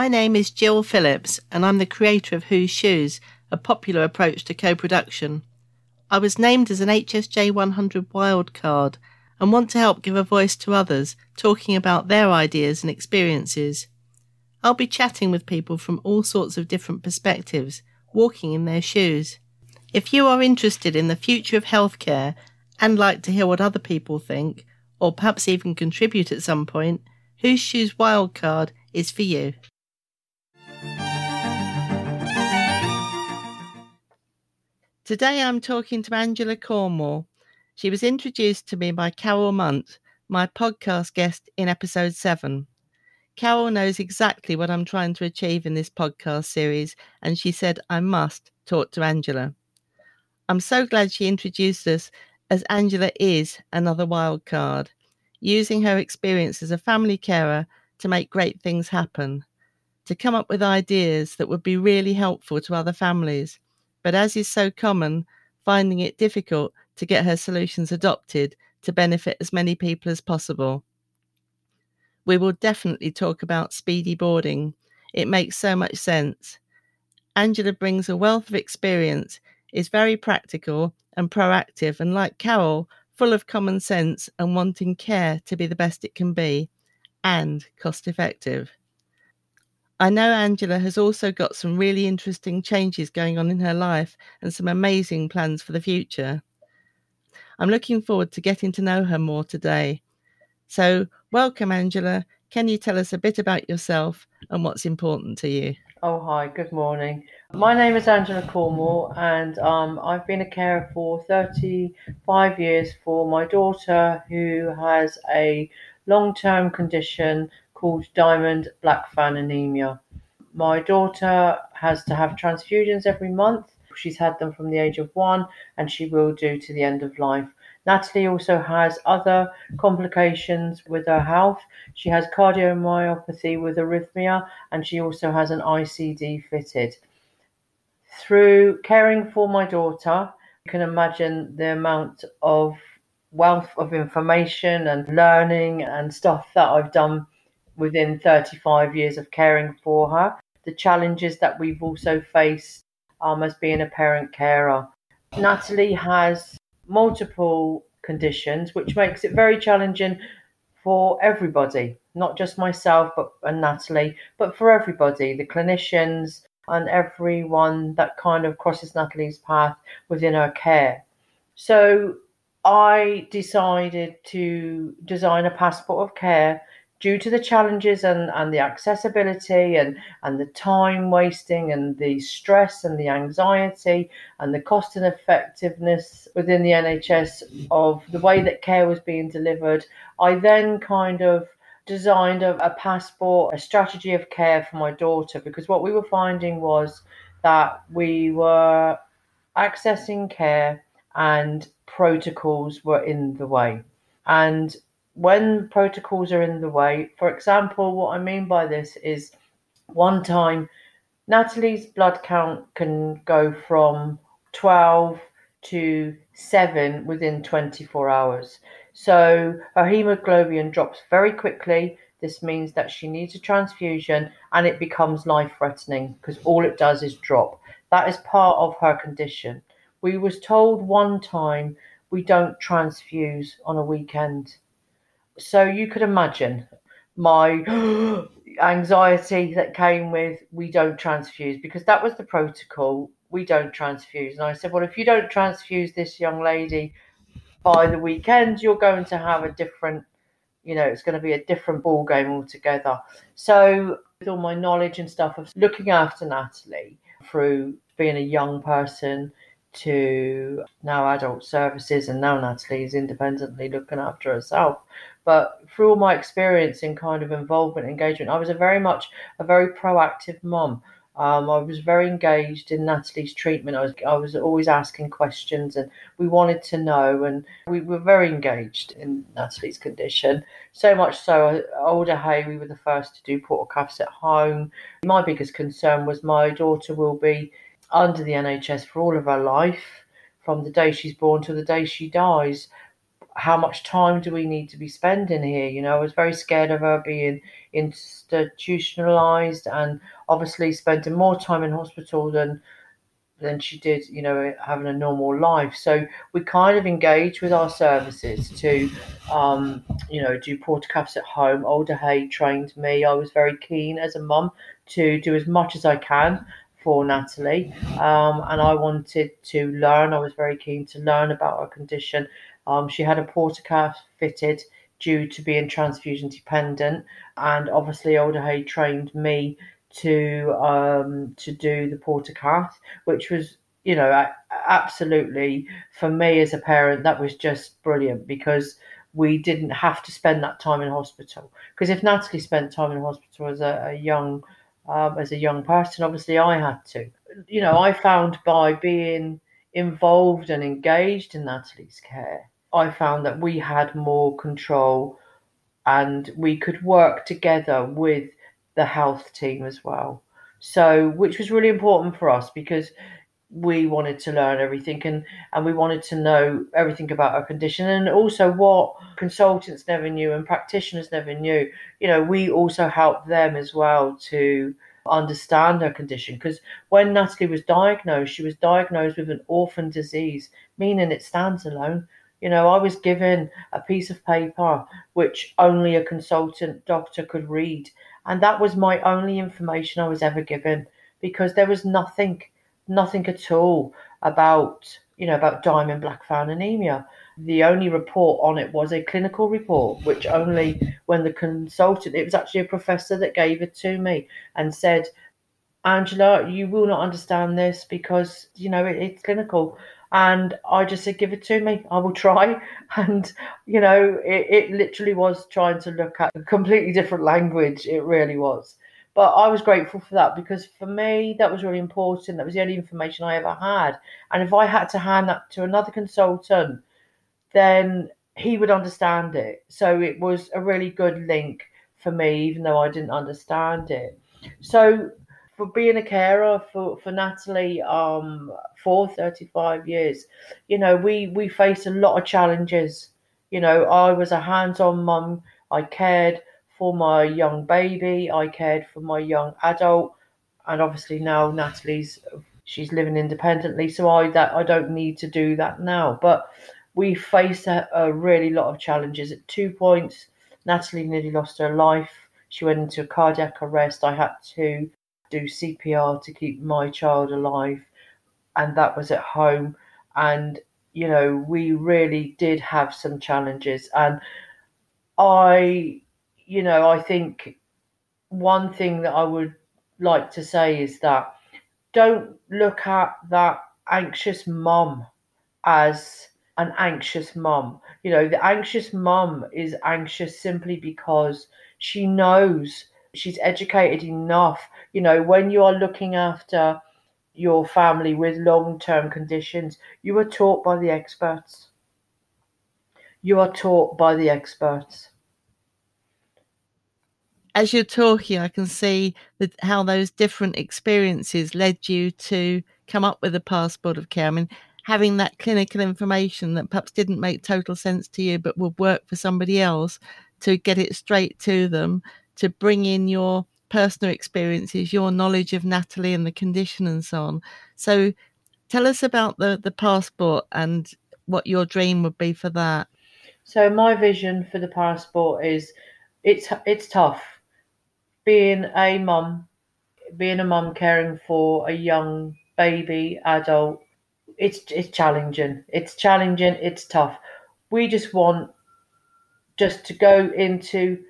My name is Jill Phillips, and I'm the creator of Who's Shoes, a popular approach to co production. I was named as an HSJ 100 wildcard and want to help give a voice to others talking about their ideas and experiences. I'll be chatting with people from all sorts of different perspectives, walking in their shoes. If you are interested in the future of healthcare and like to hear what other people think, or perhaps even contribute at some point, Who's Shoes Wildcard is for you. Today I'm talking to Angela Cornwall. She was introduced to me by Carol Munt, my podcast guest in episode 7. Carol knows exactly what I'm trying to achieve in this podcast series, and she said I must talk to Angela. I'm so glad she introduced us, as Angela is another wild card, using her experience as a family carer to make great things happen, to come up with ideas that would be really helpful to other families but as is so common, finding it difficult to get her solutions adopted to benefit as many people as possible. We will definitely talk about speedy boarding. It makes so much sense. Angela brings a wealth of experience, is very practical and proactive, and like Carol, full of common sense and wanting care to be the best it can be and cost effective. I know Angela has also got some really interesting changes going on in her life and some amazing plans for the future. I'm looking forward to getting to know her more today. So, welcome, Angela. Can you tell us a bit about yourself and what's important to you? Oh, hi, good morning. My name is Angela Cornwall, and um, I've been a carer for 35 years for my daughter who has a long term condition called diamond blackfan anemia. My daughter has to have transfusions every month. She's had them from the age of one and she will do to the end of life. Natalie also has other complications with her health. She has cardiomyopathy with arrhythmia and she also has an ICD fitted. Through caring for my daughter, you can imagine the amount of wealth of information and learning and stuff that I've done within 35 years of caring for her. The challenges that we've also faced um, as being a parent carer. Natalie has multiple conditions, which makes it very challenging for everybody, not just myself but and Natalie, but for everybody, the clinicians and everyone that kind of crosses Natalie's path within her care. So I decided to design a passport of care due to the challenges and, and the accessibility and, and the time wasting and the stress and the anxiety and the cost and effectiveness within the NHS of the way that care was being delivered, I then kind of designed a, a passport, a strategy of care for my daughter because what we were finding was that we were accessing care and protocols were in the way. And when protocols are in the way, for example, what I mean by this is one time Natalie's blood count can go from 12 to 7 within 24 hours. So her hemoglobin drops very quickly. This means that she needs a transfusion and it becomes life threatening because all it does is drop. That is part of her condition. We was told one time we don't transfuse on a weekend. So you could imagine my anxiety that came with we don't transfuse because that was the protocol. We don't transfuse. And I said, Well, if you don't transfuse this young lady by the weekend, you're going to have a different, you know, it's going to be a different ball game altogether. So, with all my knowledge and stuff of looking after Natalie through being a young person to now adult services and now Natalie is independently looking after herself. But through all my experience in kind of involvement, engagement, I was a very much a very proactive mom. Um, I was very engaged in Natalie's treatment. I was I was always asking questions, and we wanted to know, and we were very engaged in Natalie's condition. So much so, older Hay, we were the first to do portacaths at home. My biggest concern was my daughter will be under the NHS for all of her life, from the day she's born to the day she dies. How much time do we need to be spending here? You know, I was very scared of her being institutionalized and obviously spending more time in hospital than than she did, you know, having a normal life. So we kind of engage with our services to, um, you know, do portacaths at home. Alder Hey trained me. I was very keen as a mum to do as much as I can for Natalie, um, and I wanted to learn. I was very keen to learn about her condition. Um, she had a portacath fitted due to being transfusion dependent, and obviously Alder Hey trained me to um, to do the portacath, which was you know absolutely for me as a parent that was just brilliant because we didn't have to spend that time in hospital because if Natalie spent time in hospital as a, a young um, as a young person, obviously I had to. You know, I found by being involved and engaged in Natalie's care, I found that we had more control and we could work together with the health team as well. So, which was really important for us because we wanted to learn everything and, and we wanted to know everything about her condition and also what consultants never knew and practitioners never knew. You know, we also helped them as well to understand her condition because when Natalie was diagnosed, she was diagnosed with an orphan disease, meaning it stands alone. You know, I was given a piece of paper which only a consultant doctor could read. And that was my only information I was ever given because there was nothing, nothing at all about, you know, about Diamond-Blackfan anemia. The only report on it was a clinical report, which only when the consultant, it was actually a professor that gave it to me and said, Angela, you will not understand this because, you know, it, it's clinical. And I just said, give it to me. I will try. And, you know, it, it literally was trying to look at a completely different language. It really was. But I was grateful for that because for me, that was really important. That was the only information I ever had. And if I had to hand that to another consultant, then he would understand it. So it was a really good link for me, even though I didn't understand it. So for being a carer for, for Natalie um, for 35 years, you know, we, we faced a lot of challenges. You know, I was a hands on mum. I cared for my young baby, I cared for my young adult, and obviously now Natalie's she's living independently, so I that I don't need to do that now. But we faced a, a really lot of challenges. At two points, Natalie nearly lost her life. She went into a cardiac arrest. I had to do CPR to keep my child alive, and that was at home. And you know, we really did have some challenges, and I, you know, I think one thing that I would like to say is that don't look at that anxious mum as an anxious mum. You know, the anxious mum is anxious simply because she knows she's educated enough. You know, when you are looking after your family with long term conditions, you are taught by the experts. You are taught by the experts. As you're talking, I can see that how those different experiences led you to come up with a passport of care. I mean, having that clinical information that perhaps didn't make total sense to you but would work for somebody else to get it straight to them to bring in your personal experiences, your knowledge of Natalie and the condition and so on. So tell us about the, the passport and what your dream would be for that. So my vision for the passport is it's it's tough being a mum, being a mum caring for a young baby, adult. It's it's challenging. It's challenging. It's tough. We just want just to go into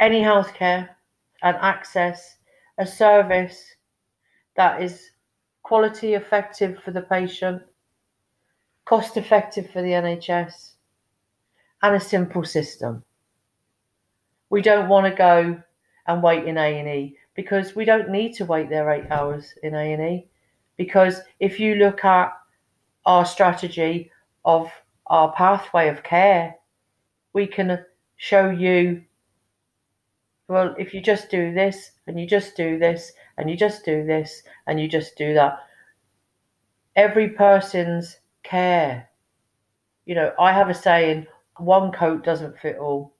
any healthcare and access a service that is quality effective for the patient, cost effective for the NHS, and a simple system. We don't want to go and wait in A&E because we don't need to wait there 8 hours in A&E because if you look at our strategy of our pathway of care, we can show you well, if you just do this and you just do this and you just do this and you just do that, every person's care You know, I have a saying one coat doesn't fit all.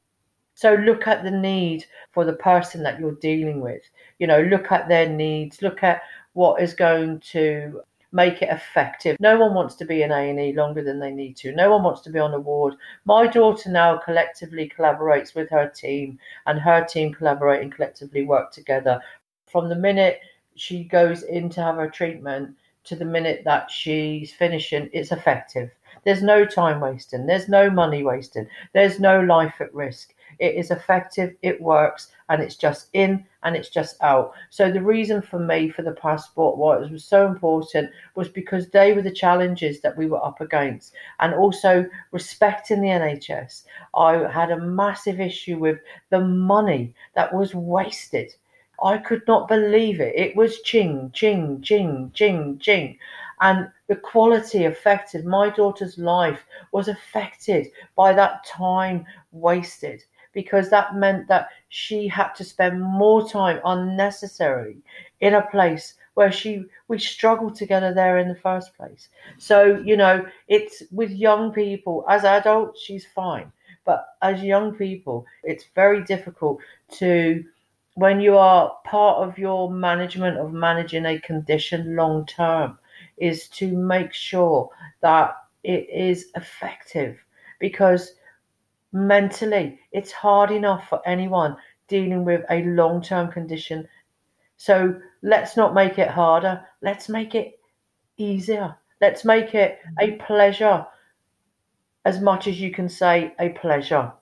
So look at the need for the person that you're dealing with. You know, look at their needs, look at what is going to make it effective. No one wants to be in A&E longer than they need to. No one wants to be on a ward. My daughter now collectively collaborates with her team and her team collaborate and collectively work together. From the minute she goes in to have her treatment to the minute that she's finishing, it's effective. There's no time wasting. There's no money wasting. There's no life at risk. It is effective, it works, and it's just in and it's just out. So the reason for me for the passport why it was so important was because they were the challenges that we were up against, and also respecting the NHS. I had a massive issue with the money that was wasted. I could not believe it. It was ching, ching, ching, ching, ching. And the quality affected. My daughter's life was affected by that time wasted because that meant that she had to spend more time unnecessarily in a place where she we struggled together there in the first place. So, you know, it's with young people, as adults, she's fine. But as young people, it's very difficult to when you are part of your management of managing a condition long term is to make sure that it is effective because mentally it's hard enough for anyone dealing with a long term condition. So let's not make it harder. Let's make it easier. Let's make it a mm-hmm. pleasure as much as you can say a pleasure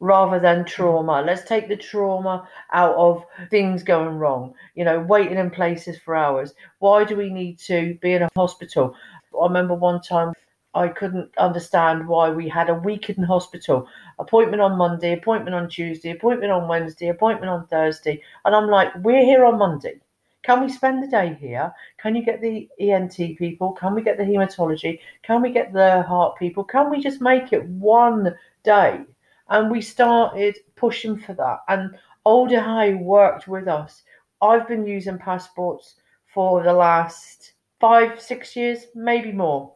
rather than mm-hmm. trauma. Let's take the trauma out of things going wrong, you know, waiting in places for hours. Why do we need to be in a hospital? I remember one time I couldn't understand why we had a week in hospital. Appointment on Monday, appointment on Tuesday, appointment on Wednesday, appointment on Thursday. And I'm like, we're here on Monday. Can we spend the day here? Can you get the ENT people? Can we get the hematology? Can we get the heart people? Can we just make it one day? And we started pushing for that. And Alder Hey worked with us. I've been using passports for the last five, six years, maybe more.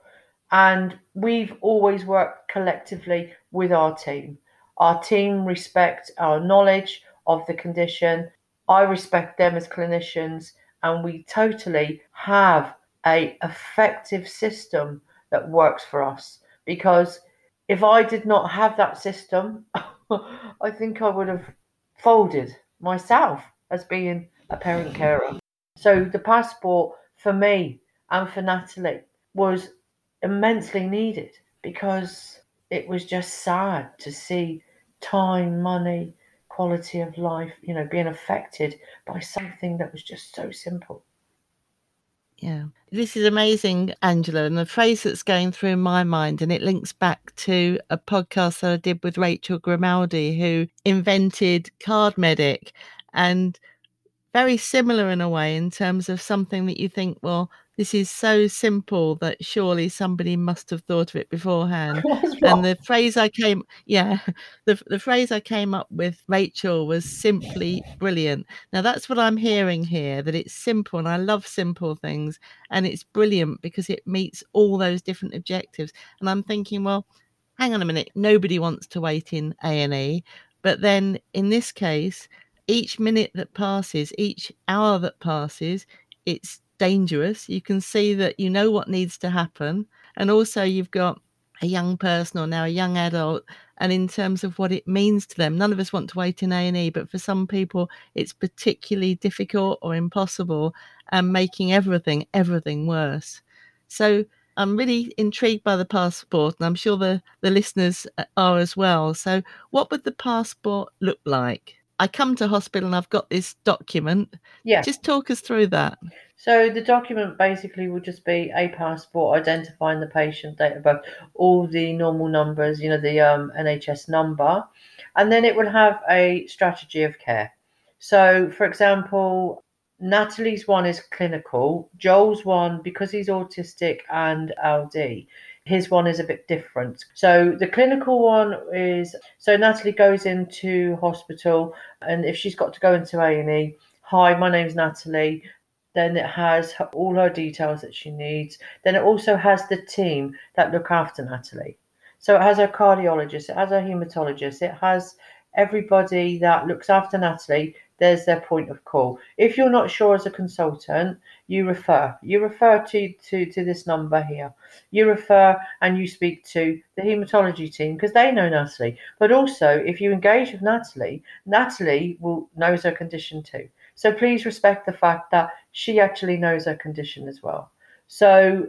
And we've always worked collectively with our team. Our team respect our knowledge of the condition. I respect them as clinicians, and we totally have a effective system that works for us. Because if I did not have that system, I think I would have folded myself as being a parent carer. So the passport for me and for Natalie was immensely needed because it was just sad to see time, money, quality of life, you know, being affected by something that was just so simple. Yeah. This is amazing, Angela. And the phrase that's going through my mind, and it links back to a podcast that I did with Rachel Grimaldi, who invented CardMedic. And very similar in a way in terms of something that you think, well, this is so simple that surely somebody must have thought of it beforehand. and the phrase I came, yeah, the, the phrase I came up with, Rachel, was simply brilliant. Now that's what I'm hearing here, that it's simple and I love simple things and it's brilliant because it meets all those different objectives. And I'm thinking, well, hang on a minute, nobody wants to wait in A&E. But then in this case, each minute that passes, each hour that passes, it's dangerous. You can see that you know what needs to happen. And also, you've got a young person or now a young adult and in terms of what it means to them none of us want to wait in a&e but for some people it's particularly difficult or impossible and making everything everything worse so i'm really intrigued by the passport and i'm sure the, the listeners uh, are as well so what would the passport look like i come to hospital and i've got this document yeah just talk us through that so the document basically will just be a passport identifying the patient, date of birth, all the normal numbers, you know, the um, NHS number, and then it will have a strategy of care. So, for example, Natalie's one is clinical. Joel's one, because he's autistic and LD, his one is a bit different. So the clinical one is so Natalie goes into hospital, and if she's got to go into A and E, hi, my name's Natalie. Then it has all her details that she needs. Then it also has the team that look after Natalie. So it has a cardiologist, it has a hematologist, it has everybody that looks after Natalie there's their point of call. If you're not sure as a consultant, you refer. You refer to, to, to this number here. You refer and you speak to the haematology team because they know Natalie. But also, if you engage with Natalie, Natalie will knows her condition too. So please respect the fact that she actually knows her condition as well. So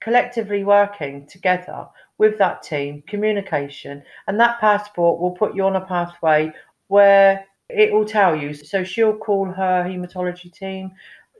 collectively working together with that team, communication, and that passport will put you on a pathway where it will tell you. So she'll call her hematology team.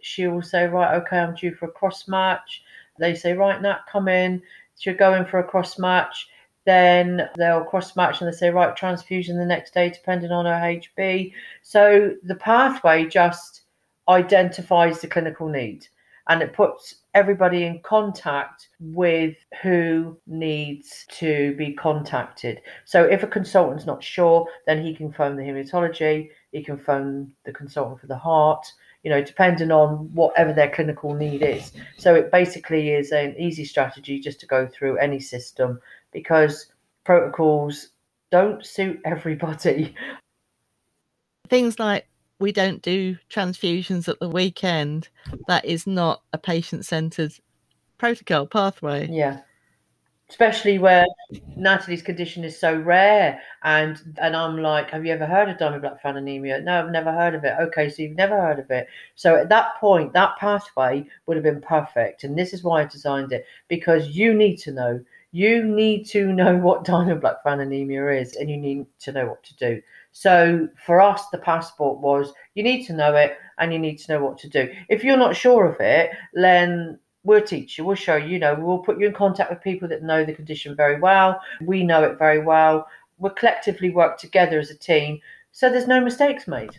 She'll say, right, okay, I'm due for a cross match. They say, right, Nat, come in. She'll go in for a cross match. Then they'll cross match and they say, right, transfusion the next day, depending on her HB. So the pathway just identifies the clinical need and it puts everybody in contact with who needs to be contacted. So if a consultant's not sure, then he can phone the hematology, he can phone the consultant for the heart, you know, depending on whatever their clinical need is. So it basically is an easy strategy just to go through any system because protocols don't suit everybody. Things like we don't do transfusions at the weekend, that is not a patient centered protocol pathway. Yeah. Especially where Natalie's condition is so rare, and and I'm like, have you ever heard of Diamond-Blackfan anemia? No, I've never heard of it. Okay, so you've never heard of it. So at that point, that pathway would have been perfect, and this is why I designed it because you need to know. You need to know what Diamond-Blackfan anemia is, and you need to know what to do. So for us, the passport was you need to know it and you need to know what to do. If you're not sure of it, then we'll teach you, we'll show you, you know, we'll put you in contact with people that know the condition very well. We know it very well. We'll collectively work together as a team so there's no mistakes made.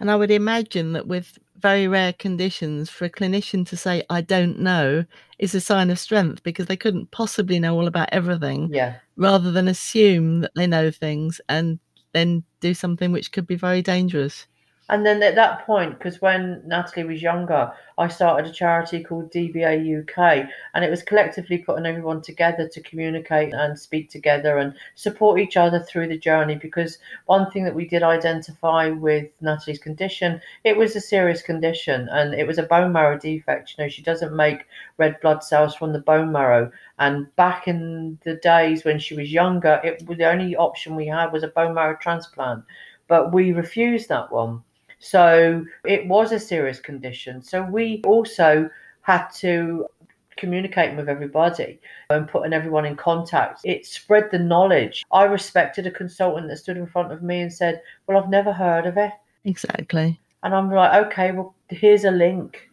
And I would imagine that with very rare conditions, for a clinician to say, I don't know, is a sign of strength because they couldn't possibly know all about everything. Yeah. Rather than assume that they know things and then do something which could be very dangerous. And then at that point, because when Natalie was younger, I started a charity called DBA UK, and it was collectively putting everyone together to communicate and speak together and support each other through the journey. Because one thing that we did identify with Natalie's condition, it was a serious condition, and it was a bone marrow defect. You know, she doesn't make red blood cells from the bone marrow, and back in the days when she was younger, it the only option we had was a bone marrow transplant, but we refused that one so it was a serious condition. So we also had to communicate with everybody and putting everyone in contact. It spread the knowledge. I respected a consultant that stood in front of me and said, Well, I've never heard of it. Exactly. And I'm like, Okay, well, here's a link.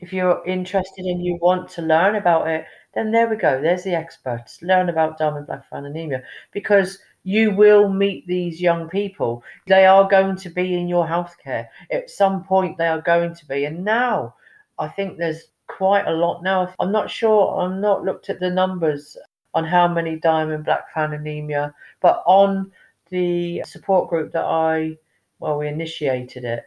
If you're interested and you want to learn about it, then there we go. There's the experts. Learn about Diamond-Blackfan anemia because you will meet these young people. They are going to be in your healthcare. At some point, they are going to be. And now, I think there's quite a lot now. I'm not sure, I'm not looked at the numbers on how many Diamond-Blackfan anemia, but on the support group that I, well, we initiated it,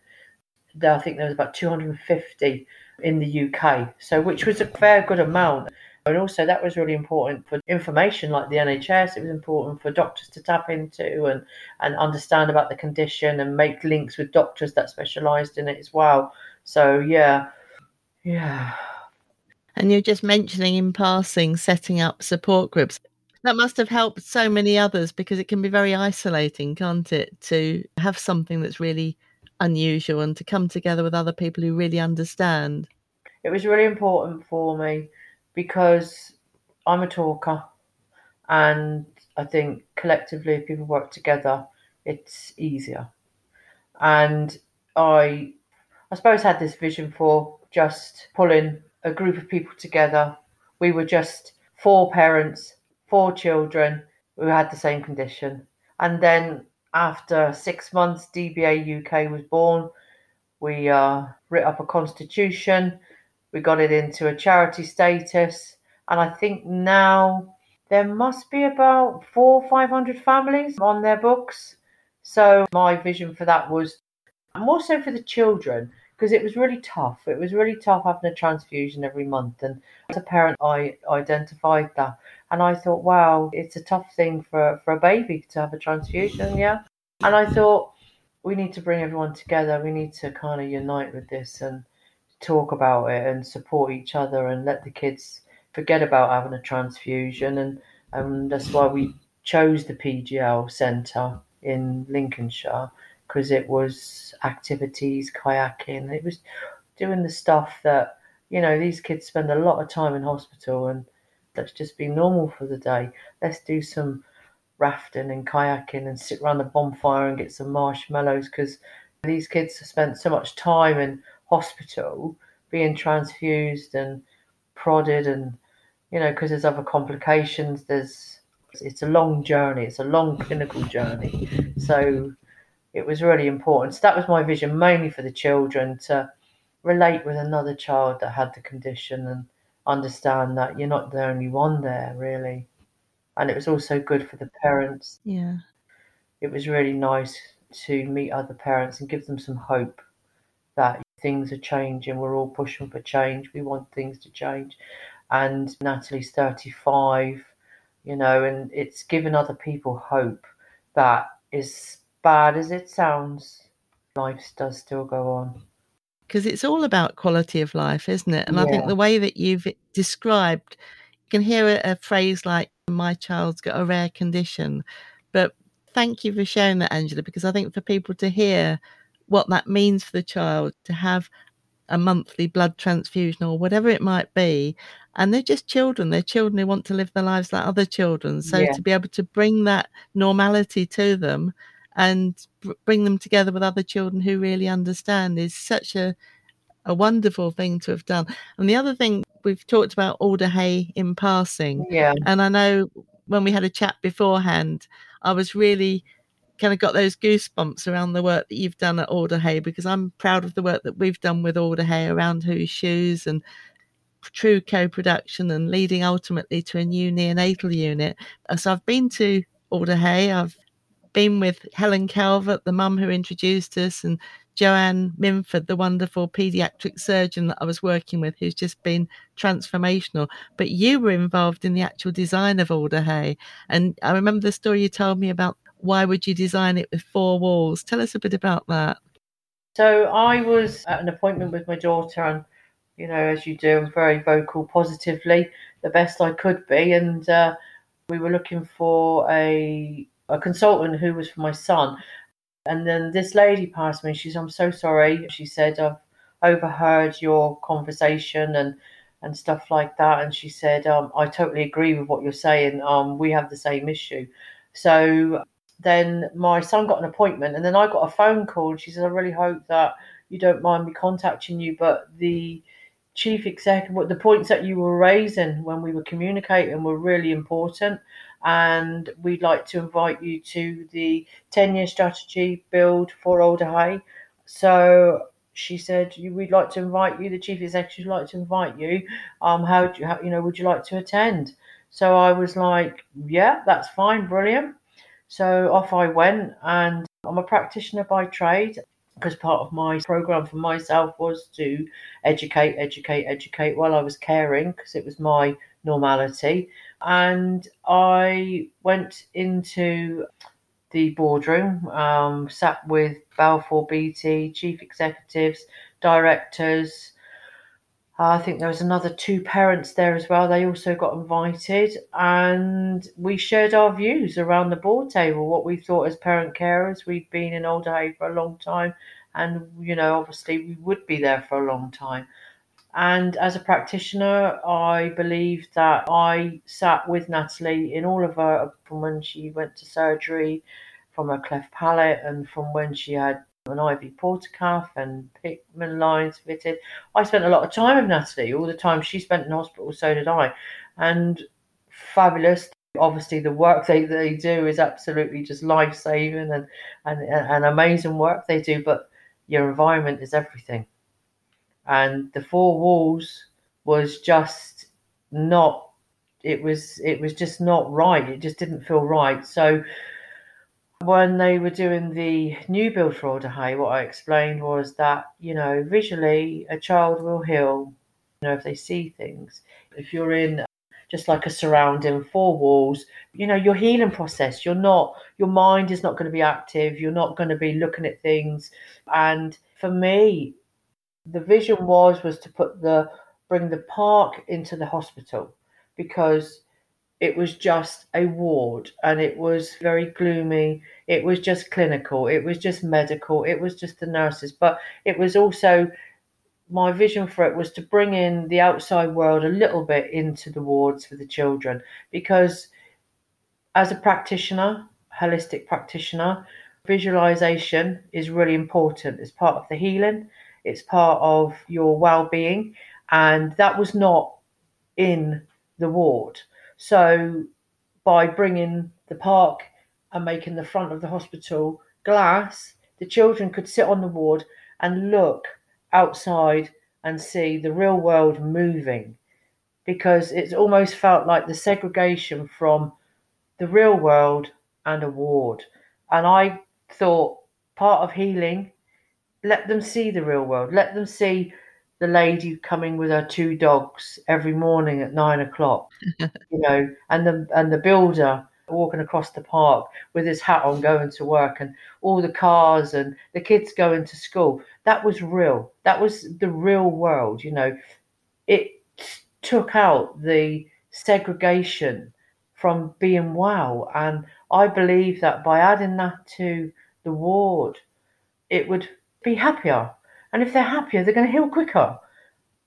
I think there was about 250 in the UK, so which was a fair good amount. And also, that was really important for information like the NHS. It was important for doctors to tap into and, and understand about the condition and make links with doctors that specialised in it as well. So, yeah, yeah. And you're just mentioning in passing setting up support groups. That must have helped so many others because it can be very isolating, can't it, to have something that's really unusual and to come together with other people who really understand. It was really important for me because I'm a talker, and I think collectively, if people work together, it's easier. And I, I suppose, had this vision for just pulling a group of people together. We were just four parents, four children who had the same condition. And then after six months, DBA UK was born. We uh, writ up a constitution we got it into a charity status, and I think now there must be about four, five hundred families on their books. So my vision for that was more so for the children because it was really tough. It was really tough having a transfusion every month. And as a parent, I identified that. And I thought, wow, it's a tough thing for, for a baby to have a transfusion, yeah. And I thought, we need to bring everyone together. We need to kind of unite with this and talk about it and support each other and let the kids forget about having a transfusion. And, and that's why we chose the PGL Centre in Lincolnshire because it was activities, kayaking. It was doing the stuff that, you know, these kids spend a lot of time in hospital and let's just be normal for the day. Let's do some rafting and kayaking and sit around the bonfire and get some marshmallows because these kids have spent so much time in hospital being transfused and prodded and you know because there's other complications there's it's a long journey it's a long clinical journey. So it was really important. So that was my vision mainly for the children to relate with another child that had the condition and understand that you're not the only one there really. And it was also good for the parents. Yeah. it was really nice to meet other parents and give them some hope that things are changing. We're all pushing for change. We want things to change. And Natalie's 35, you know, and it's given other people hope that as bad as it sounds, life does still go on. Because it's all about quality of life, isn't it? And I think the way that you've described, you can hear a, a phrase like, my child's got a rare condition. But thank you for sharing that, Angela, because I think for people to hear what that means for the child to have a monthly blood transfusion or whatever it might be. And they're just children. They're children who want to live their lives like other children. So Yeah. to be able to bring that normality to them and br- bring them together with other children who really understand is such a a wonderful thing to have done. And the other thing we've talked about Alder Hey in passing, Yeah. and I know when we had a chat beforehand, I was really kind of got those goosebumps around the work that you've done at Alder Hey because I'm proud of the work that we've done with Alder Hey around Who's Shoes and true co-production and leading ultimately to a new neonatal unit. Uh, So I've been to Alder Hey. I've been with Helen Calvert, the mum who introduced us, and Joanne Minford, the wonderful paediatric surgeon that I was working with, who's just been transformational. But you were involved in the actual design of Alder Hey. And I remember the story you told me about why would you design it with four walls? Tell us a bit about that. So I was at an appointment with my daughter, and you know, as you do, I'm very vocal positively, the best I could be. And uh, we were looking for a a consultant who was for my son. And then this lady passed me. She's, I'm so sorry. She said, I've overheard your conversation and and stuff like that. And she said, um, I totally agree with what you're saying. Um, we have the same issue. So then my son got an appointment, and then I got a phone call. And she said, I really hope that you don't mind me contacting you, but the chief executive, the points that you were raising when we were communicating were really important. And we'd like to invite you to the 10 year strategy build for Alder Hey. So she said, We'd like to invite you, the chief executive would like to invite you. Um, how do you, how, you know, would you like to attend? So I was like, Yeah, that's fine, brilliant. So off I went, and I'm a practitioner by trade because part of my program for myself was to educate, educate, educate while I was caring because it was my normality. And I went into the boardroom, um, sat with Balfour Beatty, chief executives, directors. Uh, I think there was another two parents there as well. They also got invited, and we shared our views around the board table. What we thought as parent carers, we'd been in Alder Hey for a long time, and you know, obviously, we would be there for a long time. And as a practitioner, I believe that I sat with Natalie in all of her from when she went to surgery, from her cleft palate, and from when she had an IV portacath and Hickman lines fitted. I spent a lot of time with Natalie. All the time she spent in hospital, so did I. And fabulous. Obviously, the work they, they do is absolutely just life saving and, and, and amazing work they do. But your environment is everything. And the four walls was just not. It was it was just not right. It just didn't feel right. So when they were doing the new build for Alder Hey, what I explained was that, you know, visually a child will heal, you know, if they see things. If you're in just like a surrounding four walls, you know, your healing process, you're not, your mind is not going to be active, you're not going to be looking at things. And for me, the vision was was to put the bring the park into the hospital because it was just a ward and it was very gloomy. It was just clinical. It was just medical. It was just the nurses. But it was also my vision for it was to bring in the outside world a little bit into the wards for the children because as a practitioner, holistic practitioner, visualization is really important. It's part of the healing, it's part of your well being, and that was not in the ward. So, by bringing the park and making the front of the hospital glass, the children could sit on the ward and look outside and see the real world moving because it's almost felt like the segregation from the real world and a ward. And I thought part of healing, let them see the real world, let them see the lady coming with her two dogs every morning at nine o'clock, you know, and the and the builder walking across the park with his hat on going to work and all the cars and the kids going to school. That was real. That was the real world you know. It took out the segregation from being wow. And i believe that by adding that to the ward it would be happier and if they're happier they're going to heal quicker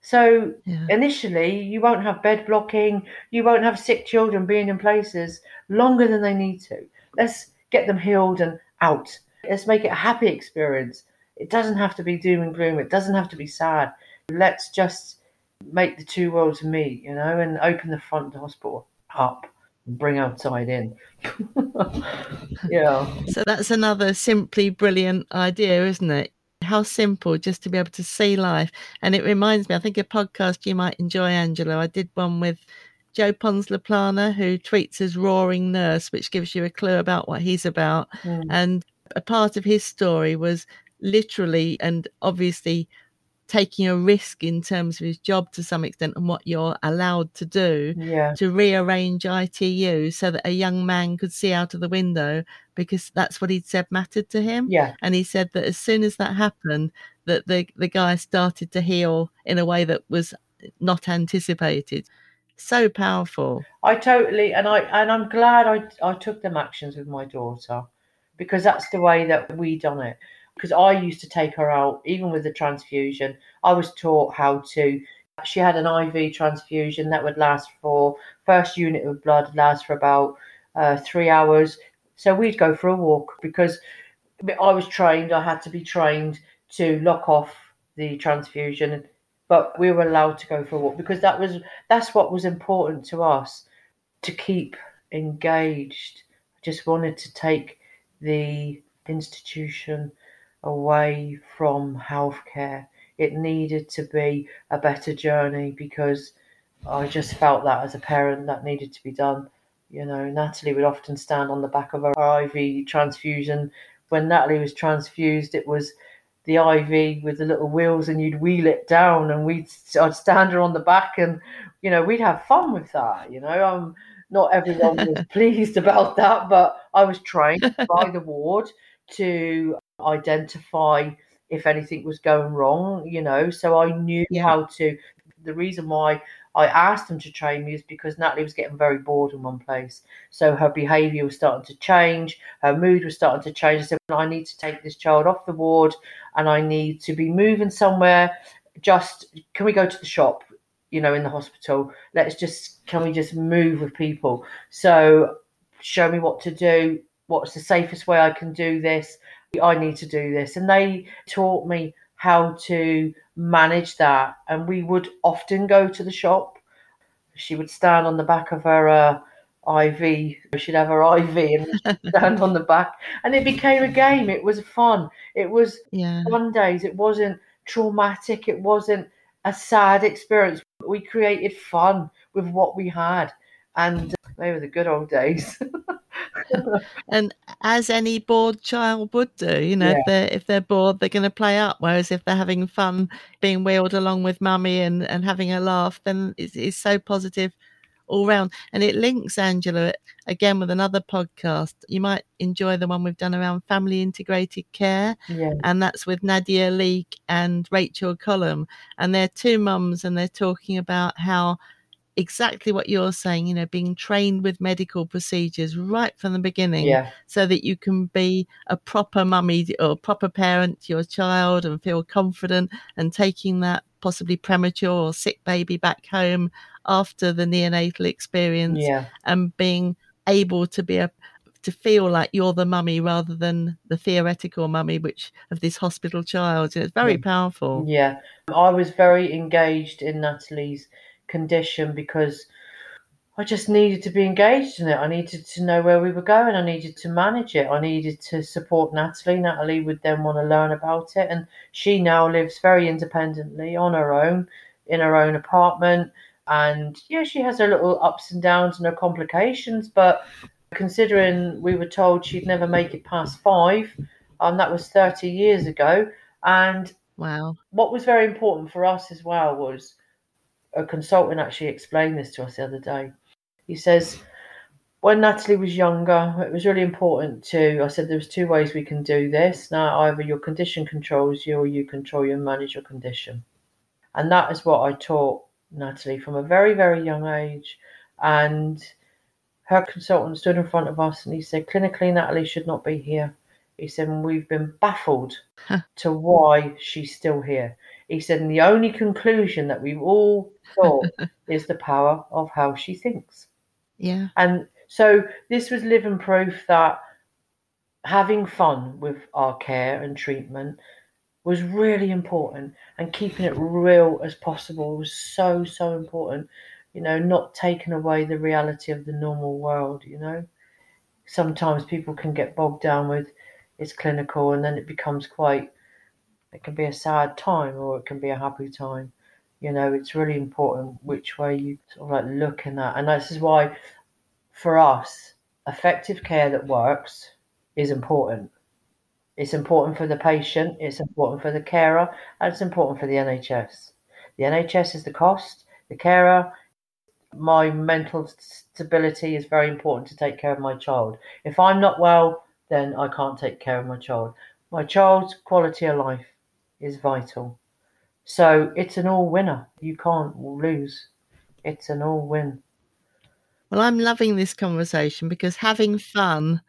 so yeah. initially, you won't have bed blocking, you won't have sick children being in places longer than they need to. Let's get them healed and out. Let's make it a happy experience. It doesn't have to be doom and gloom, it doesn't have to be sad. Let's just make the two worlds meet, you know, and open the front hospital up and bring outside in. yeah. So that's another simply brilliant idea, isn't it? How simple just to be able to see life. And it reminds me, I think a podcast you might enjoy, Angela. I did one with Joan Pons Laplana, who tweets as roaring nurse, which gives you a clue about what he's about. Mm. And a part of his story was literally and obviously taking a risk in terms of his job to some extent and what you're allowed to do yeah. to rearrange ITU so that a young man could see out of the window because that's what he'd said mattered to him. Yeah. And he said that as soon as that happened, that the, the guy started to heal in a way that was not anticipated. So powerful. I totally and I and I'm glad I I took them actions with my daughter because that's the way that we done it because I used to take her out, even with the transfusion. I was taught how to. She had an IV transfusion that would last for first unit of blood last for about uh, three hours. So we'd go for a walk because I was trained. I had to be trained to lock off the transfusion, but we were allowed to go for a walk because that was that's what was important to us to keep engaged. I just wanted to take the institution away from healthcare. It needed to be a better journey because I just felt that as a parent that needed to be done. You know, Natalie would often stand on the back of her IV transfusion. When Natalie was transfused, it was the IV with the little wheels, and you'd wheel it down, and we'd I'd stand her on the back, and you know we'd have fun with that. You know, um, not everyone was pleased about that, but I was trained by the ward to identify if anything was going wrong, you know. So I knew yeah. how to. The reason why I asked them to train me is because Natalie was getting very bored in one place. So her behaviour was starting to change, her mood was starting to change. I said, I need to take this child off the ward and I need to be moving somewhere. Just can we go to the shop? You know, in the hospital. Let's just can we just move with people? So show me what to do. What's the safest way I can do this? I need to do this. And they taught me how to manage that. And we would often go to the shop. She would stand on the back of her uh, IV. She'd have her IV and stand on the back. And it became a game. It was fun. It was yeah. fun days. It wasn't traumatic. It wasn't a sad experience. We created fun with what we had. And they were the good old days. and as any bored child would do, you know, Yeah. if they're if they're bored, they're going to play up. Whereas if they're having fun, being wheeled along with mummy and and having a laugh, then it's, it's so positive all round. And it links Angela again with another podcast. You might enjoy the one we've done around family integrated care, yeah, and that's with Nadia Leek and Rachel Collum. And they're two mums, and they're talking about how exactly what you're saying, you know, being trained with medical procedures right from the beginning yeah, so that you can be a proper mummy or proper parent to your child and feel confident and taking that possibly premature or sick baby back home after the neonatal experience yeah, and being able to be a to feel like you're the mummy rather than the theoretical mummy which of this hospital child it's very powerful. Yeah. I was very engaged in Natalie's condition because I just needed to be engaged in it. I needed to know where we were going. I needed to manage it. I needed to support Natalie. Natalie would then want to learn about it. And she now lives very independently on her own in her own apartment. And yeah, she has her little ups and downs and her complications. But considering we were told she'd never make it past five, um, that was 30 years ago. And wow what was very important for us as well was a consultant actually explained this to us the other day. He says, when Natalie was younger, it was really important to. I said there was two ways we can do this. Now, either your condition controls you, or you control and manage your condition. And that is what I taught Natalie from a very, very young age. And her consultant stood in front of us and he said, clinically, Natalie should not be here. He said, and we've been baffled to why she's still here. He said, and the only conclusion that we've all thought is the power of how she thinks. yeah And so this was living proof that having fun with our care and treatment was really important and keeping it real as possible was so, so important. You know, not taking away the reality of the normal world, you know. Sometimes people can get bogged down with it's clinical and then it becomes quite it can be a sad time or it can be a happy time. You know, it's really important which way you sort of like looking at and this is why for us, effective care that works is important. It's important for the patient, it's important for the carer, and it's important for the NHS. The NHS is the cost, the carer, my mental stability is very important to take care of my child. If I'm not well, then I can't take care of my child. My child's quality of life is vital. So it's an all winner. You can't lose. It's an all win. Well, I'm loving this conversation because having fun,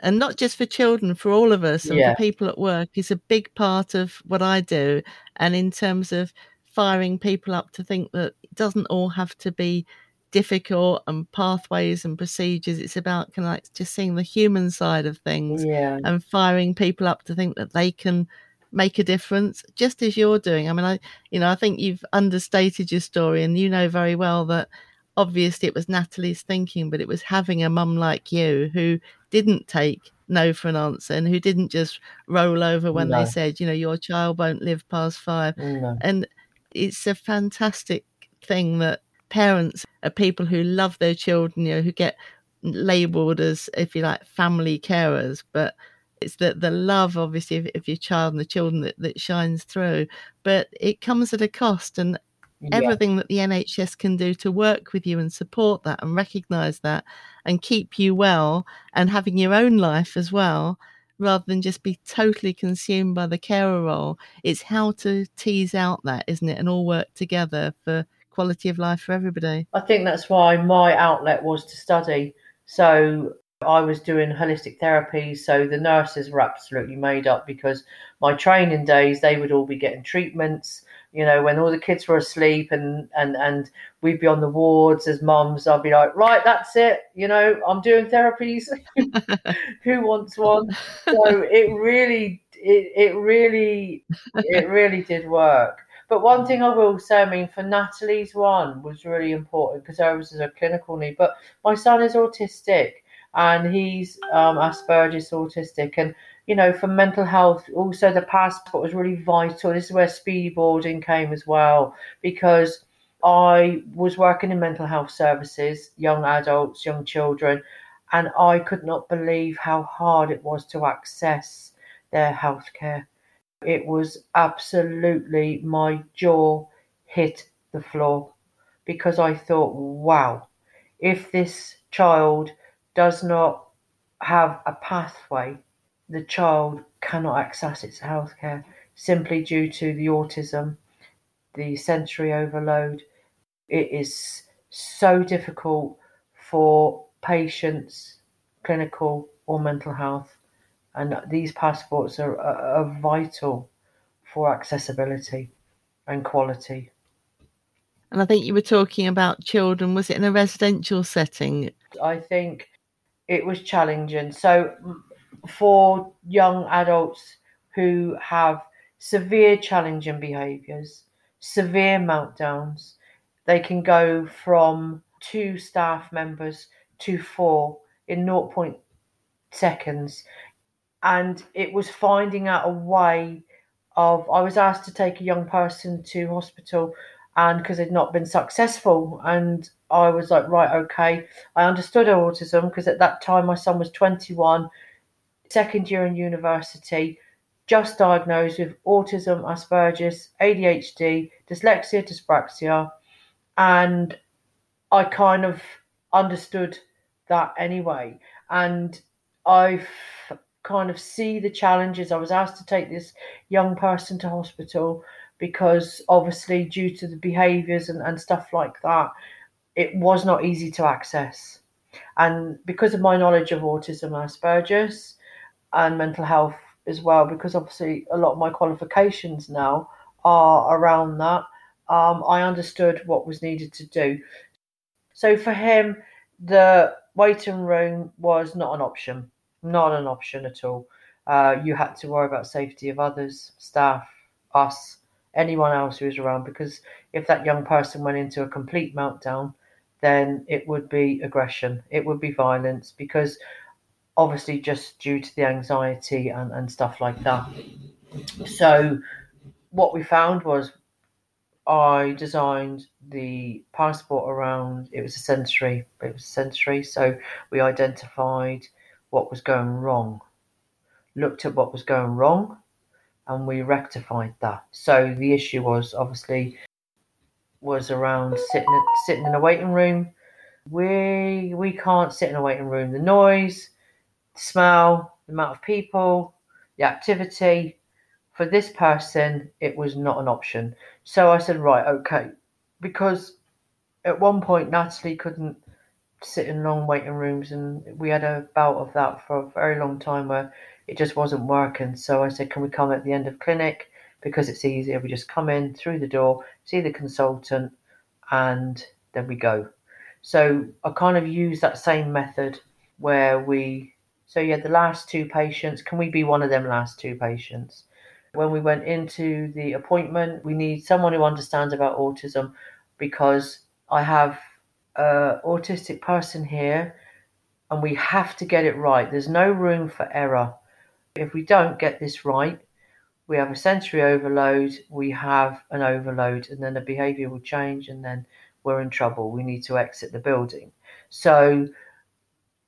and not just for children, for all of us and Yeah. for people at work, is a big part of what I do. And in terms of firing people up to think that it doesn't all have to be difficult and pathways and procedures, it's about kind of like just seeing the human side of things Yeah. and firing people up to think that they can make a difference just as you're doing i mean i you know i think you've understated your story and you know very well that obviously it was natalie's thinking but it was having a mum like you who didn't take no for an answer and who didn't just roll over when No. they said you know your child won't live past five No. and it's a fantastic thing that parents are people who love their children, you know, who get labeled as, if you like, family carers, but it's the, the love, obviously, of, of your child and the children that, that shines through. But it comes at a cost, and Yeah. everything that the NHS can do to work with you and support that and recognize that and keep you well and having your own life as well, rather than just be totally consumed by the carer role. It's how to tease out that, isn't it? And all work together for quality of life for everybody. I think that's why my outlet was to study. So I was doing holistic therapy. So the nurses were absolutely made up because my training days, they would all be getting treatments. You know, when all the kids were asleep and, and, and we'd be on the wards as mums, I'd be like, right, that's it. You know, I'm doing therapies. Who wants one? So it really, it, it really, it really did work. But one thing I will say, I mean, for Natalie's one was really important because hers is a clinical need. But my son is autistic and he's um, Asperger's autistic. And, you know, for mental health, also the passport was really vital. This is where speedy boarding came as well because I was working in mental health services, young adults, young children. and I could not believe how hard it was to access their healthcare. It was absolutely my jaw hit the floor because I thought, wow, if this child does not have a pathway, the child cannot access its healthcare simply due to the autism, the sensory overload. It is so difficult for patients, clinical or mental health, and these passports are, are, are vital for accessibility and quality. And I think you were talking about children. Was it in a residential setting? I think it was challenging. So, for young adults who have severe challenging behaviours, severe meltdowns, they can go from two staff members to four in 0. seconds. And it was finding out a way of, I was asked to take a young person to hospital and because they'd not been successful. And I was like, right, okay. I understood autism because at that time my son was 21, second year in university, just diagnosed with autism, Asperger's, ADHD, dyslexia, dyspraxia. And I kind of understood that anyway. And I kind of see the challenges. I was asked to take this young person to hospital because obviously due to the behaviors and, and stuff like that, it was not easy to access. And because of my knowledge of autism and Asperger's and mental health as well, because obviously a lot of my qualifications now are around that, um, I understood what was needed to do. So for him, the waiting room was not an option, not an option at all. Uh, you had to worry about safety of others, staff, us, anyone else who was around because if that young person went into a complete meltdown, then it would be aggression, it would be violence because obviously just due to the anxiety and, and stuff like that. So, what we found was I designed the passport around it was a sensory, it was sensory, so we identified what was going wrong, looked at what was going wrong, and we rectified that. So the issue was obviously was around sitting sitting in a waiting room. We we can't sit in a waiting room. The noise, the smell, the amount of people, the activity. For this person, it was not an option. So I said, right, okay, because at one point Natalie couldn't sit in long waiting rooms, and we had a bout of that for a very long time where it just wasn't working. So I said, Can we come at the end of clinic? Because it's easier. We just come in through the door, see the consultant, and then we go. So I kind of use that same method where we, so yeah, the last two patients, can we be one of them last two patients? When we went into the appointment, we need someone who understands about autism because I have an autistic person here and we have to get it right. There's no room for error. If we don't get this right, we have a sensory overload, we have an overload, and then the behavior will change, and then we're in trouble. We need to exit the building. So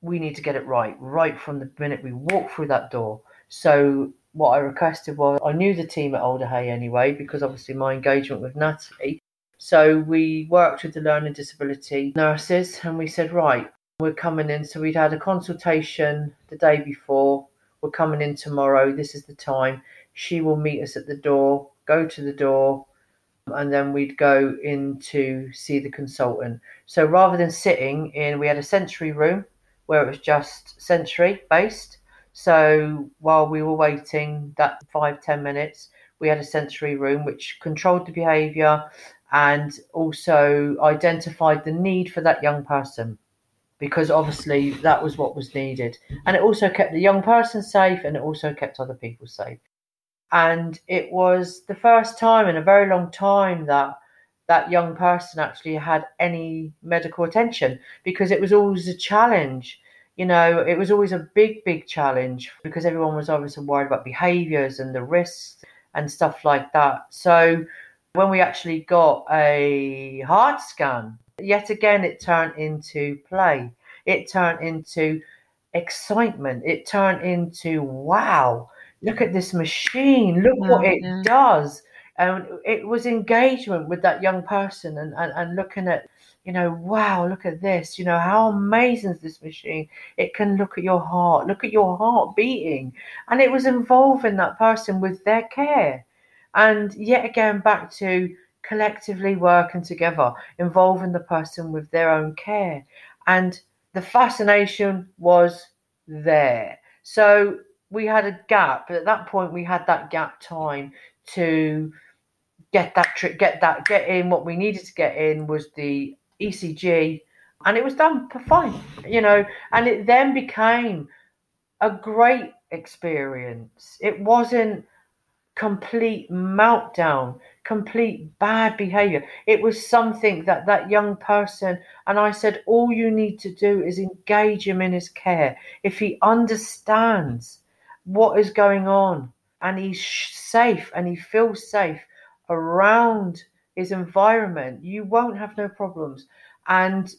we need to get it right, right from the minute we walk through that door. So what I requested was I knew the team at Alder Hey anyway, because obviously my engagement with Natalie. So we worked with the learning disability nurses and we said, right, we're coming in. So we'd had a consultation the day before we're coming in tomorrow. This is the time. She will meet us at the door, go to the door, and then we'd go in to see the consultant. So rather than sitting in, we had a sensory room where it was just sensory based. So while we were waiting that five, ten minutes, we had a sensory room which controlled the behaviour and also identified the need for that young person because obviously that was what was needed. And it also kept the young person safe and it also kept other people safe. And it was the first time in a very long time that that young person actually had any medical attention because it was always a challenge. You know, it was always a big, big challenge because everyone was obviously worried about behaviors and the risks and stuff like that. So when we actually got a heart scan, yet again it turned into play. It turned into excitement. It turned into, wow, look at this machine, look what mm, it yeah. does. And it was engagement with that young person and, and, and looking at, you know, wow, look at this, you know, how amazing is this machine? It can look at your heart, look at your heart beating. And it was involving that person with their care. And yet again, back to collectively working together, involving the person with their own care. And the fascination was there. So we had a gap. but At that point, we had that gap time to get that trick, get that, get in. What we needed to get in was the ECG, and it was done fine, you know. And it then became a great experience. It wasn't complete meltdown, complete bad behavior. It was something that that young person, and I said, all you need to do is engage him in his care. If he understands what is going on and he's safe and he feels safe around his environment, you won't have no problems. And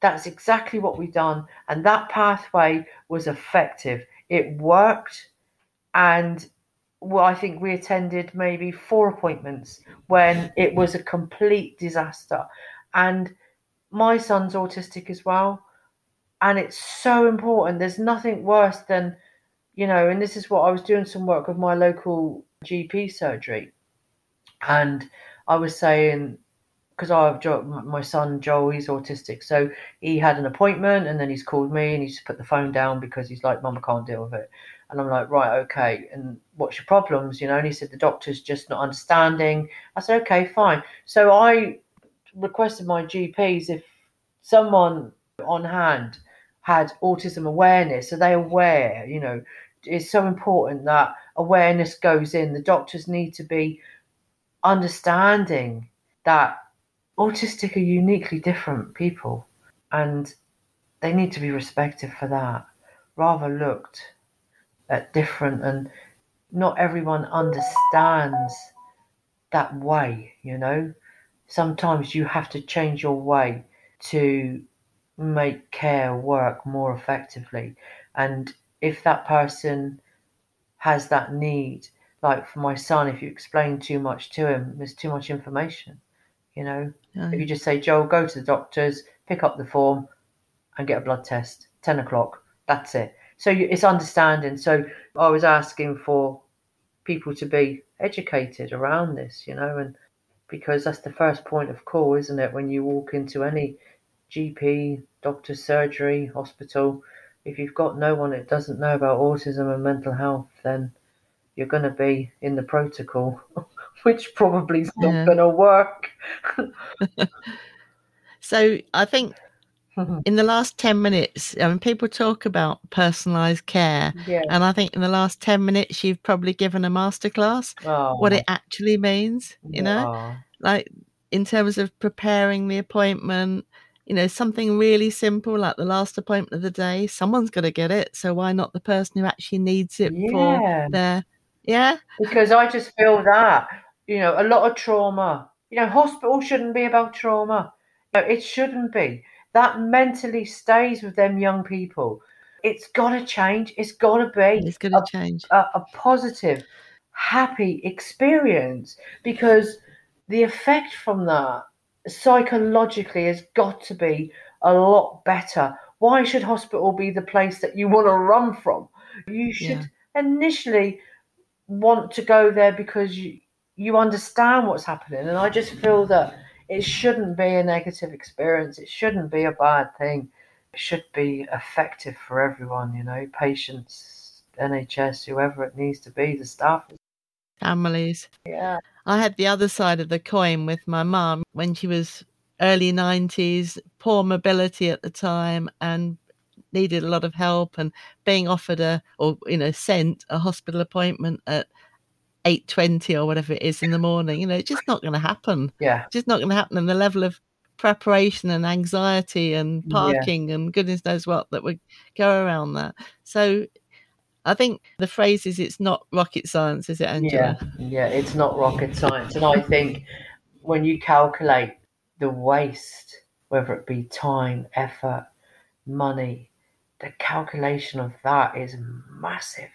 that's exactly what we've done. And that pathway was effective. It worked. And well, I think we attended maybe four appointments when it was a complete disaster. And my son's autistic as well. And it's so important. There's nothing worse than, you know, and this is what I was doing some work with my local GP surgery. And I was saying, because I have my son Joel, he's autistic, so he had an appointment, and then he's called me, and he's put the phone down because he's like, "Mum, I can't deal with it." And I'm like, "Right, okay." And what's your problems? You know, and he said the doctor's just not understanding. I said, "Okay, fine." So I requested my GPs if someone on hand had autism awareness, are they aware? You know, it's so important that awareness goes in. The doctors need to be understanding that autistic are uniquely different people and they need to be respected for that rather looked at different and not everyone understands that way you know sometimes you have to change your way to make care work more effectively and if that person has that need like for my son if you explain too much to him there's too much information you know Yeah. if you just say, Joel, go to the doctors, pick up the form, and get a blood test, 10 o'clock, that's it. So you, it's understanding. So I was asking for people to be educated around this, you know, and because that's the first point of call, isn't it? When you walk into any GP, doctor, surgery, hospital, if you've got no one that doesn't know about autism and mental health, then you're going to be in the protocol, which probably is not Yeah. going to work. So I think Mm-hmm. in the last 10 minutes, I mean, people talk about personalized care. yeah. And I think in the last 10 minutes, you've probably given a masterclass Oh, what it actually means, you know, oh, like in terms of preparing the appointment, you know, something really simple like the last appointment of the day. Someone's got to get it. So why not the person who actually needs it for their, yeah, because I just feel that, you know, a lot of trauma. You know, hospital shouldn't be about trauma. It shouldn't be. That mentally stays with them young people. It's got to change. It's got to be it's going to change. a, a positive, happy experience because the effect from that psychologically has got to be a lot better. Why should hospital be the place that you want to run from? You should initially want to go there because you, you understand what's happening. And I just feel that it shouldn't be a negative experience, it shouldn't be a bad thing. It should be effective for everyone, you know, patients, NHS, whoever it needs to be, the staff. Families. Yeah. I had the other side of the coin with my mum when she was early 90s, poor mobility at the time, and needed a lot of help and being offered a or you know sent a hospital appointment at 8.20 or whatever it is in the morning you know it's just not going to happen Yeah. just not going to happen and the level of preparation and anxiety and Yeah. parking and goodness knows what that would go around that so i think the phrase is it's not rocket science is it angela Yeah, yeah, it's not rocket science. And I think when you calculate the waste, whether it be time, effort, money, the calculation of that is massive.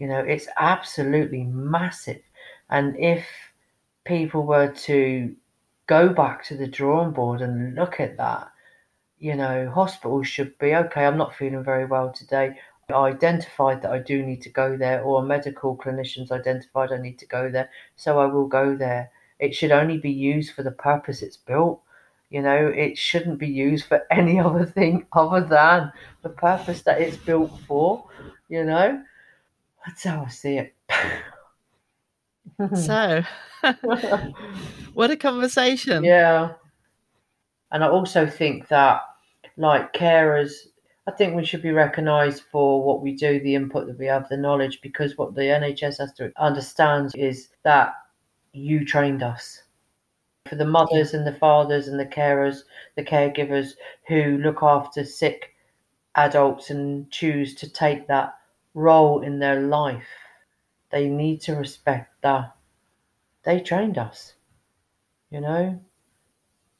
You know, it's absolutely massive. And if people were to go back to the drawing board and look at that, you know, hospitals should be okay, I'm not feeling very well today. I identified that I do need to go there, or medical clinicians identified I need to go there, so I will go there. It should only be used for the purpose it's built. You know, it shouldn't be used for any other thing other than the purpose that it's built for. You know, that's how I see it. so, what a conversation. Yeah. And I also think that, like carers, I think we should be recognised for what we do, the input that we have, the knowledge, because what the NHS has to understand is that you trained us. For the mothers and the fathers and the carers, the caregivers who look after sick adults and choose to take that role in their life, they need to respect that. They trained us, you know?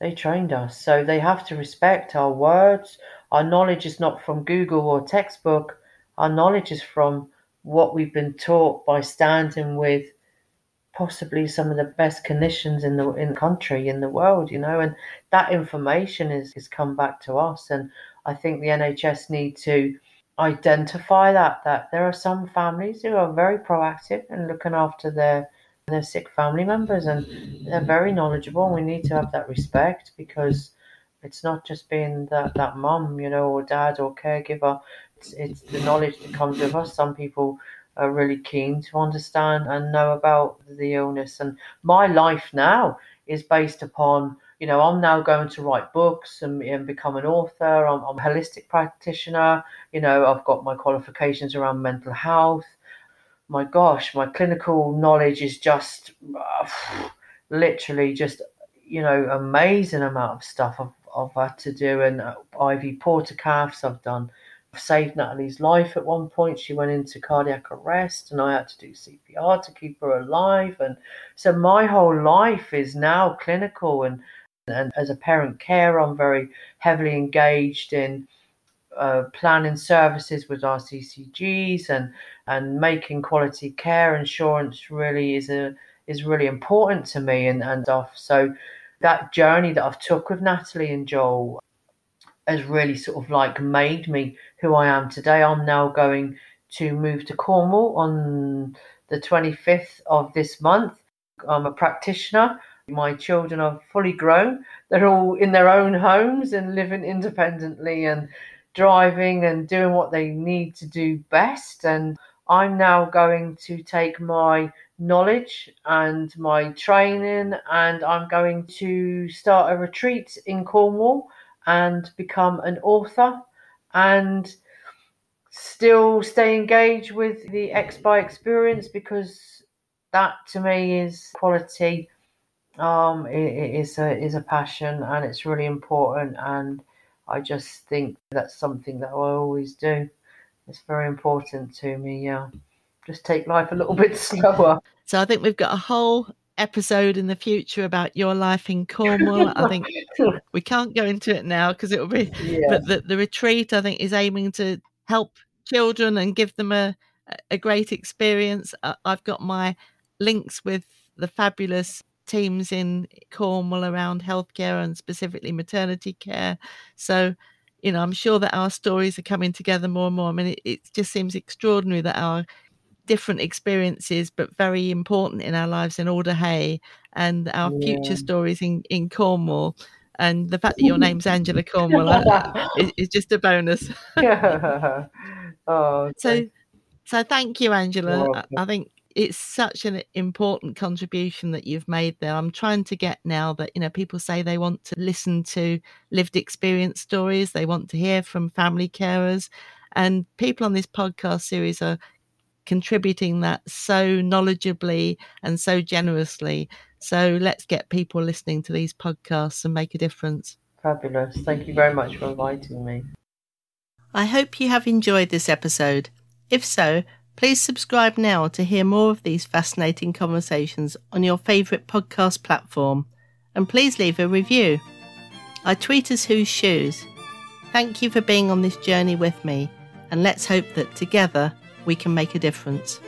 They trained us. So they have to respect our words. Our knowledge is not from Google or textbook. Our knowledge is from what we've been taught by standing with possibly some of the best clinicians in the in the country in the world you know and that information is is come back to us and i think the nhs need to identify that that there are some families who are very proactive and looking after their their sick family members and they're very knowledgeable and we need to have that respect because it's not just being that that mum you know or dad or caregiver it's, it's the knowledge that comes with us some people are really keen to understand and know about the illness. And my life now is based upon, you know, I'm now going to write books and, and become an author. I'm, I'm a holistic practitioner. You know, I've got my qualifications around mental health. My gosh, my clinical knowledge is just uh, literally just, you know, amazing amount of stuff I've, I've had to do. And uh, IV portacaths I've done I've saved Natalie's life at one point. She went into cardiac arrest, and I had to do CPR to keep her alive. And so my whole life is now clinical. And, and as a parent care, I'm very heavily engaged in uh, planning services with our CCGs and and making quality care insurance really is a is really important to me and and off. So that journey that I've took with Natalie and Joel has really sort of like made me who I am today. I'm now going to move to Cornwall on the 25th of this month. I'm a practitioner. My children are fully grown. They're all in their own homes and living independently and driving and doing what they need to do best. And I'm now going to take my knowledge and my training and I'm going to start a retreat in Cornwall and become an author and still stay engaged with the X by experience because that to me is quality. Um, it, it is a is a passion and it's really important and I just think that's something that I always do. It's very important to me. Yeah, just take life a little bit slower. So I think we've got a whole episode in the future about your life in Cornwall. I think we can't go into it now because it will be, yeah. but the, the retreat I think is aiming to help children and give them a, a great experience. I've got my links with the fabulous teams in Cornwall around healthcare and specifically maternity care. So, you know, I'm sure that our stories are coming together more and more. I mean, it, it just seems extraordinary that our different experiences, but very important in our lives in Alder Hey and our yeah. future stories in, in Cornwall. And the fact that your name's Angela Cornwall uh, is, is, just a bonus. oh, so, so thank you, Angela. I, I think it's such an important contribution that you've made there. I'm trying to get now that, you know, people say they want to listen to lived experience stories, they want to hear from family carers. And people on this podcast series are contributing that so knowledgeably and so generously. So let's get people listening to these podcasts and make a difference. Fabulous. Thank you very much for inviting me. I hope you have enjoyed this episode. If so, please subscribe now to hear more of these fascinating conversations on your favourite podcast platform. And please leave a review. I tweet as Whose Shoes. Thank you for being on this journey with me, and let's hope that together we can make a difference.